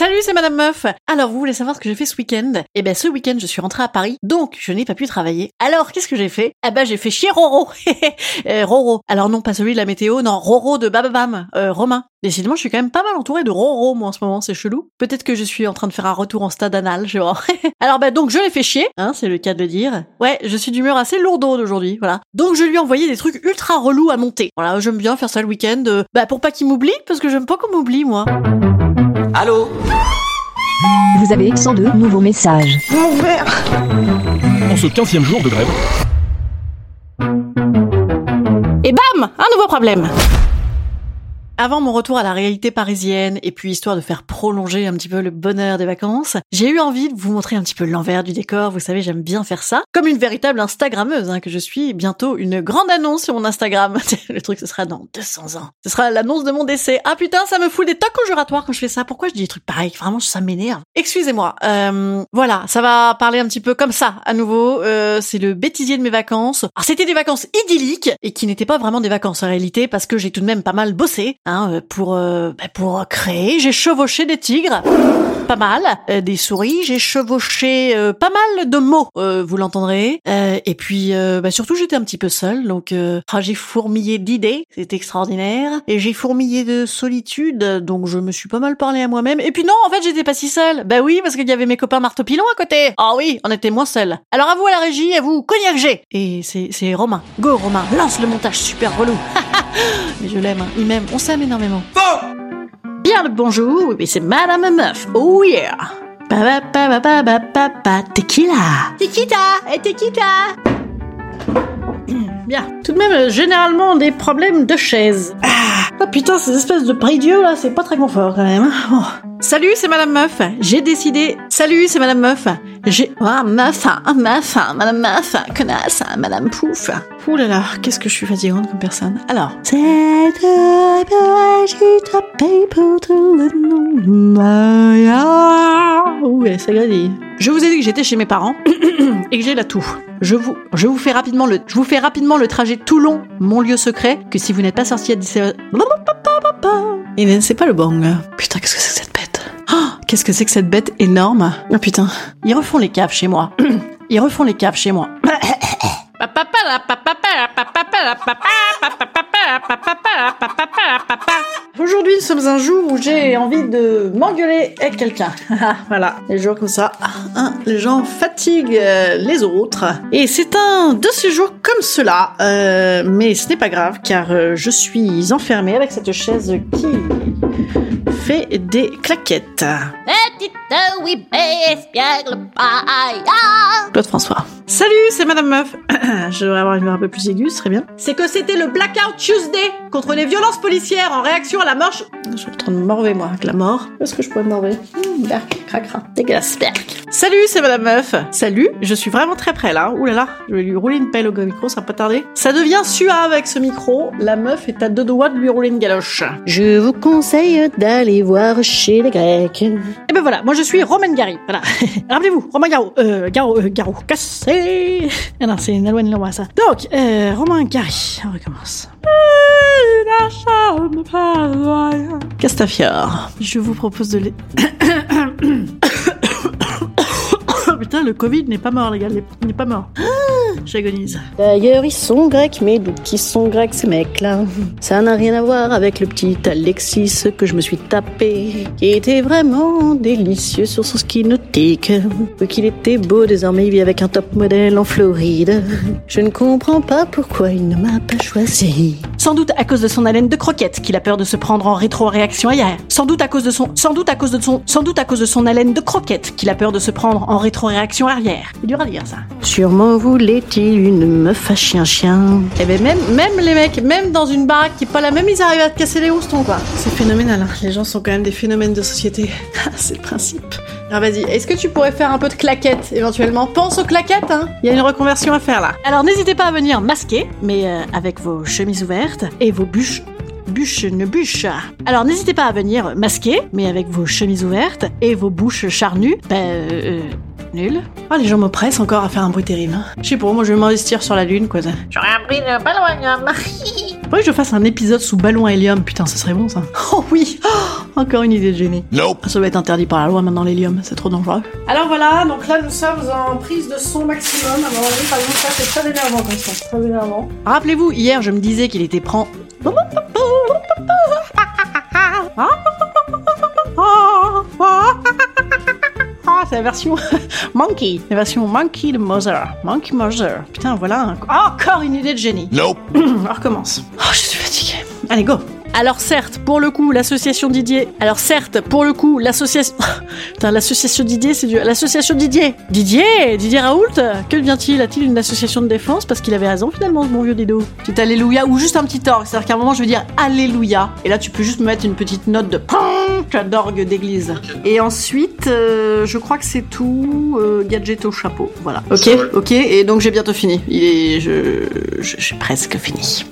Salut, c'est Madame Meuf. Alors, vous voulez savoir ce que j'ai fait ce week-end? Eh ben, ce week-end, je suis rentrée à Paris, donc je n'ai pas pu travailler. Alors, qu'est-ce que j'ai fait? Ah ben, j'ai fait chier Roro. euh, Roro. Alors non, pas celui de la météo, non, Roro de Bababam, euh, Romain. Décidément, je suis quand même pas mal entourée de Roro, moi, en ce moment, c'est chelou. Peut-être que je suis en train de faire un retour en stade anal, je vois. Alors, bah, donc, je l'ai fait chier, hein, c'est le cas de le dire. Ouais, je suis d'humeur assez lourde aujourd'hui, voilà. Donc, je lui ai envoyé des trucs ultra relous à monter. Voilà, j'aime bien faire ça le week-end, bah, pour pas qu'il m'oublie, parce que j'aime pas qu'on m'oublie, moi. Allô Vous avez 102 nouveaux messages. En ce 15e jour de grève, Et bam Un nouveau problème avant mon retour à la réalité parisienne, et puis histoire de faire prolonger un petit peu le bonheur des vacances, j'ai eu envie de vous montrer un petit peu l'envers du décor. Vous savez, j'aime bien faire ça. Comme une véritable Instagrammeuse hein, que je suis. Bientôt une grande annonce sur mon Instagram. le truc, ce sera dans 200 ans. Ce sera l'annonce de mon décès. Ah putain, ça me fout des tocs conjuratoires quand je fais ça. Pourquoi je dis des trucs pareils? Vraiment, ça m'énerve. Excusez-moi. Euh, voilà, ça va parler un petit peu comme ça à nouveau. Euh, c'est le bêtisier de mes vacances. Alors c'était des vacances idylliques et qui n'étaient pas vraiment des vacances en réalité parce que j'ai tout de même pas mal bossé. Hein, euh, pour euh, bah, pour créer. J'ai chevauché des tigres, pas mal, euh, des souris. J'ai chevauché euh, pas mal de mots, euh, vous l'entendrez. Euh, et puis euh, bah, surtout j'étais un petit peu seule, donc ah, j'ai fourmillé d'idées, c'est extraordinaire. Et j'ai fourmillé de solitude, donc je me suis pas mal parlé à moi-même. Et puis non, en fait j'étais pas si seule. Bah oui, parce qu'il y avait mes copains Marteau Pilon à côté. Ah oui, on était moins seuls. Alors à vous à la régie, à vous Cognac G. Et c'est c'est Romain. Go Romain, lance le montage super relou. Mais je l'aime, hein. il m'aime, on s'aime énormément. Bien le bonjour, mais c'est Madame Meuf. Oh yeah. Ba ba ba ba ba ba tequila. Tequila, et tequila. Bien. Tout de même, euh, généralement, des problèmes de chaise. Ah, putain, ces espèces de prie-dieu là, c'est pas très confort quand même. hein. Oh. Salut, c'est Madame Meuf. J'ai décidé. Salut, c'est Madame Meuf. J'ai. Ah, meuf, hein, meuf, hein, Madame Meuf, connasse, hein, Madame Pouf. Ouh là là, qu'est-ce que je suis fatigante comme personne. Alors. Ouais, ça gradille. Je vous ai dit que j'étais chez mes parents et que j'ai la toux. Je vous, je vous fais rapidement le, je vous fais rapidement le trajet Toulon, mon lieu secret, que si vous n'êtes pas sorti à 17 Et ben, c'est pas le bang. Putain, qu'est-ce que c'est que cette Qu'est-ce que c'est que cette bête énorme? Oh putain, ils refont les caves chez moi. Ils refont les caves chez moi. Aujourd'hui, nous sommes un jour où j'ai envie de m'engueuler avec quelqu'un. voilà, les jours comme ça, hein, les gens fatiguent euh, les autres. Et c'est un de ces jours comme cela, euh, mais ce n'est pas grave car euh, je suis enfermée avec cette chaise qui fait des claquettes. Petite oui. Claude François. Salut, c'est Madame Meuf. Je devrais avoir une voix un peu plus aiguë, ce serait bien. C'est que c'était le Blackout Tuesday contre les violences policières en réaction à la mort. Je suis en train de me morver, moi, avec la mort. Est-ce que je pourrais me morver? Mmh, Berk, cracra. Dégueulasse, berk. Salut, c'est Madame Meuf. Salut, je suis vraiment très près là. Ouh là là, je vais lui rouler une pelle au micro, ça va pas tarder. Ça devient suave avec ce micro. La meuf est à deux doigts de lui rouler une galoche. Je vous conseille d'aller voir chez les Grecs. Et ben voilà, moi je suis Romain Gary. Voilà. Rappelez-vous, Romain Garou. Euh, Garou, euh, Garou. Cassé. Ah non, c'est Nalouen Leroy ça. Donc, euh, Romain Gary. On recommence. Castafiore. Je vous propose de les... Putain, le Covid n'est pas mort, les gars. Il n'est pas mort. J'agonise. D'ailleurs, ils sont grecs, mais d'où qu'ils sont grecs ces mecs-là Ça n'a rien à voir avec le petit Alexis que je me suis tapé, qui était vraiment délicieux sur son ski nautique. Qu'il était beau, désormais il vit avec un top modèle en Floride. Je ne comprends pas pourquoi il ne m'a pas choisi. Sans doute à cause de son haleine de croquette qu'il a peur de se prendre en rétro-réaction ailleurs. Sans doute à cause de son, sans doute à cause de son, sans doute à cause de son haleine de croquette qu'il a peur de se prendre en rétro-réaction arrière. C'est dur à dire ça. Sûrement voulait-il une meuf à chien-chien. Et ben même, même les mecs, même dans une baraque qui est pas la même, ils arrivent à te casser les houstons quoi. C'est phénoménal. hein. Les gens sont quand même des phénomènes de société. C'est le principe. Alors vas-y, est-ce que tu pourrais faire un peu de claquettes éventuellement Pense aux claquettes, hein Il y a une reconversion à faire là. Alors n'hésitez pas à venir masquer, mais euh, avec vos chemises ouvertes et vos bûches bûche, ne bûche. Alors n'hésitez pas à venir masquer, mais avec vos chemises ouvertes et vos bouches charnues. Ben, euh, euh, nul. Ah, les gens me pressent encore à faire un bruit terrible. hein. Je sais pas, moi je vais m'investir sur la lune, quoi. ça. J'aurais appris de ballon à gomme. Faudrait que je fasse un épisode sous ballon à hélium, putain, ça serait bon ça. Oh oui Oh, Encore une idée de génie. Nope. Ça va être interdit par la loi maintenant l'hélium, c'est trop dangereux. Alors voilà, donc là nous sommes en prise de son maximum. Alors oui, par exemple, ça c'est très énervant comme ça, très énervant. Rappelez-vous, hier je me disais qu'il était prend. C'est la version Monkey, la version Monkey de Mother. Monkey Mother. Putain, voilà un- encore une idée de génie. Nope. On recommence. Oh, je suis fatiguée. Allez, go. Alors certes, pour le coup, l'association Didier. Alors certes, pour le coup, l'association. Putain, l'association Didier, c'est dur. L'association Didier. Didier, Didier Raoult. Que devient-il? A-t-il une association de défense? Parce qu'il avait raison finalement, ce bon vieux Dido. Petit alléluia ou juste un petit orgue. C'est-à-dire qu'à un moment, je vais dire alléluia. Et là, tu peux juste me mettre une petite note de d'orgue d'église. Et ensuite, euh, je crois que c'est tout. Euh, gadget au chapeau. Voilà. Ok, ok. Et donc j'ai bientôt fini. Il est, je, je- j'ai presque fini.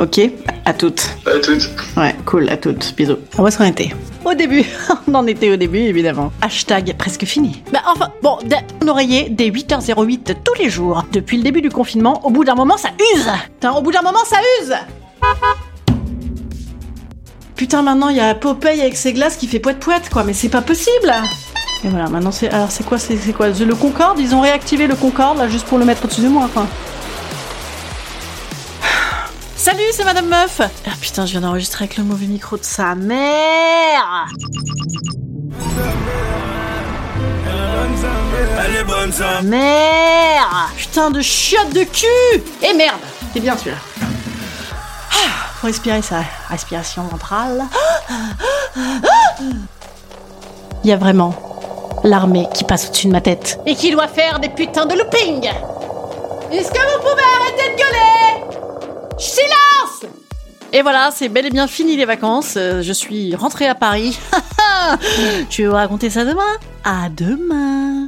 Ok, à toutes. À toutes. Ouais, cool, à toutes. Bisous. Où est-ce qu'on était Au début. on en était au début, évidemment. Hashtag presque fini. Bah enfin, bon, un oreiller dès 8h08 tous les jours. Depuis le début du confinement, au bout d'un moment, ça use Putain, au bout d'un moment, ça use Putain, maintenant, il y a Popeye avec ses glaces qui fait poète-poète, quoi. Mais c'est pas possible. Et voilà, maintenant, c'est... Alors, c'est quoi, c'est, quoi? Le Concorde? Ils ont réactivé le Concorde, là, juste pour le mettre au-dessus de moi, quoi. Salut, c'est Madame Meuf. Ah putain, je viens d'enregistrer avec le mauvais micro de sa mère. Mère. Putain de chiotte de cul. Et merde. C'est bien celui-là. Respirer ça. Respiration ventrale. Il y a vraiment l'armée qui passe au-dessus de ma tête. Et qui doit faire des putains de looping Est-ce que vous pouvez arrêter de gueuler? Silence Et voilà, c'est bel et bien fini les vacances. Euh, Je suis rentrée à Paris. Je vais raconter ça demain. À demain.